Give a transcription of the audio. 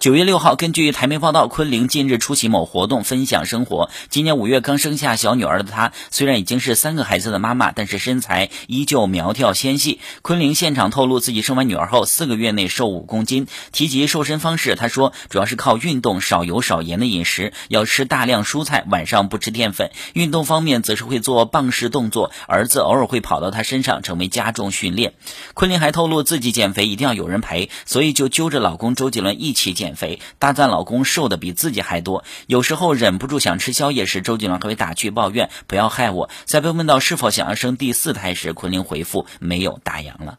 九月六号，根据台媒报道，昆凌近日出席某活动，分享生活。今年五月刚生下小女儿的她，虽然已经是三个孩子的妈妈，但是身材依旧苗条纤细。昆凌现场透露，自己生完女儿后四个月内瘦五公斤。提及瘦身方式，她说主要是靠运动、少油少盐的饮食，要吃大量蔬菜，晚上不吃淀粉。运动方面则是会做棒式动作，儿子偶尔会跑到她身上，成为加重训练。昆凌还透露，自己减肥一定要有人陪，所以就揪着老公周杰伦一起减。减肥，大赞老公瘦的比自己还多。有时候忍不住想吃宵夜时，周杰伦还会打趣抱怨：“不要害我。”在被问到是否想要生第四胎时，昆凌回复：“没有，打烊了。”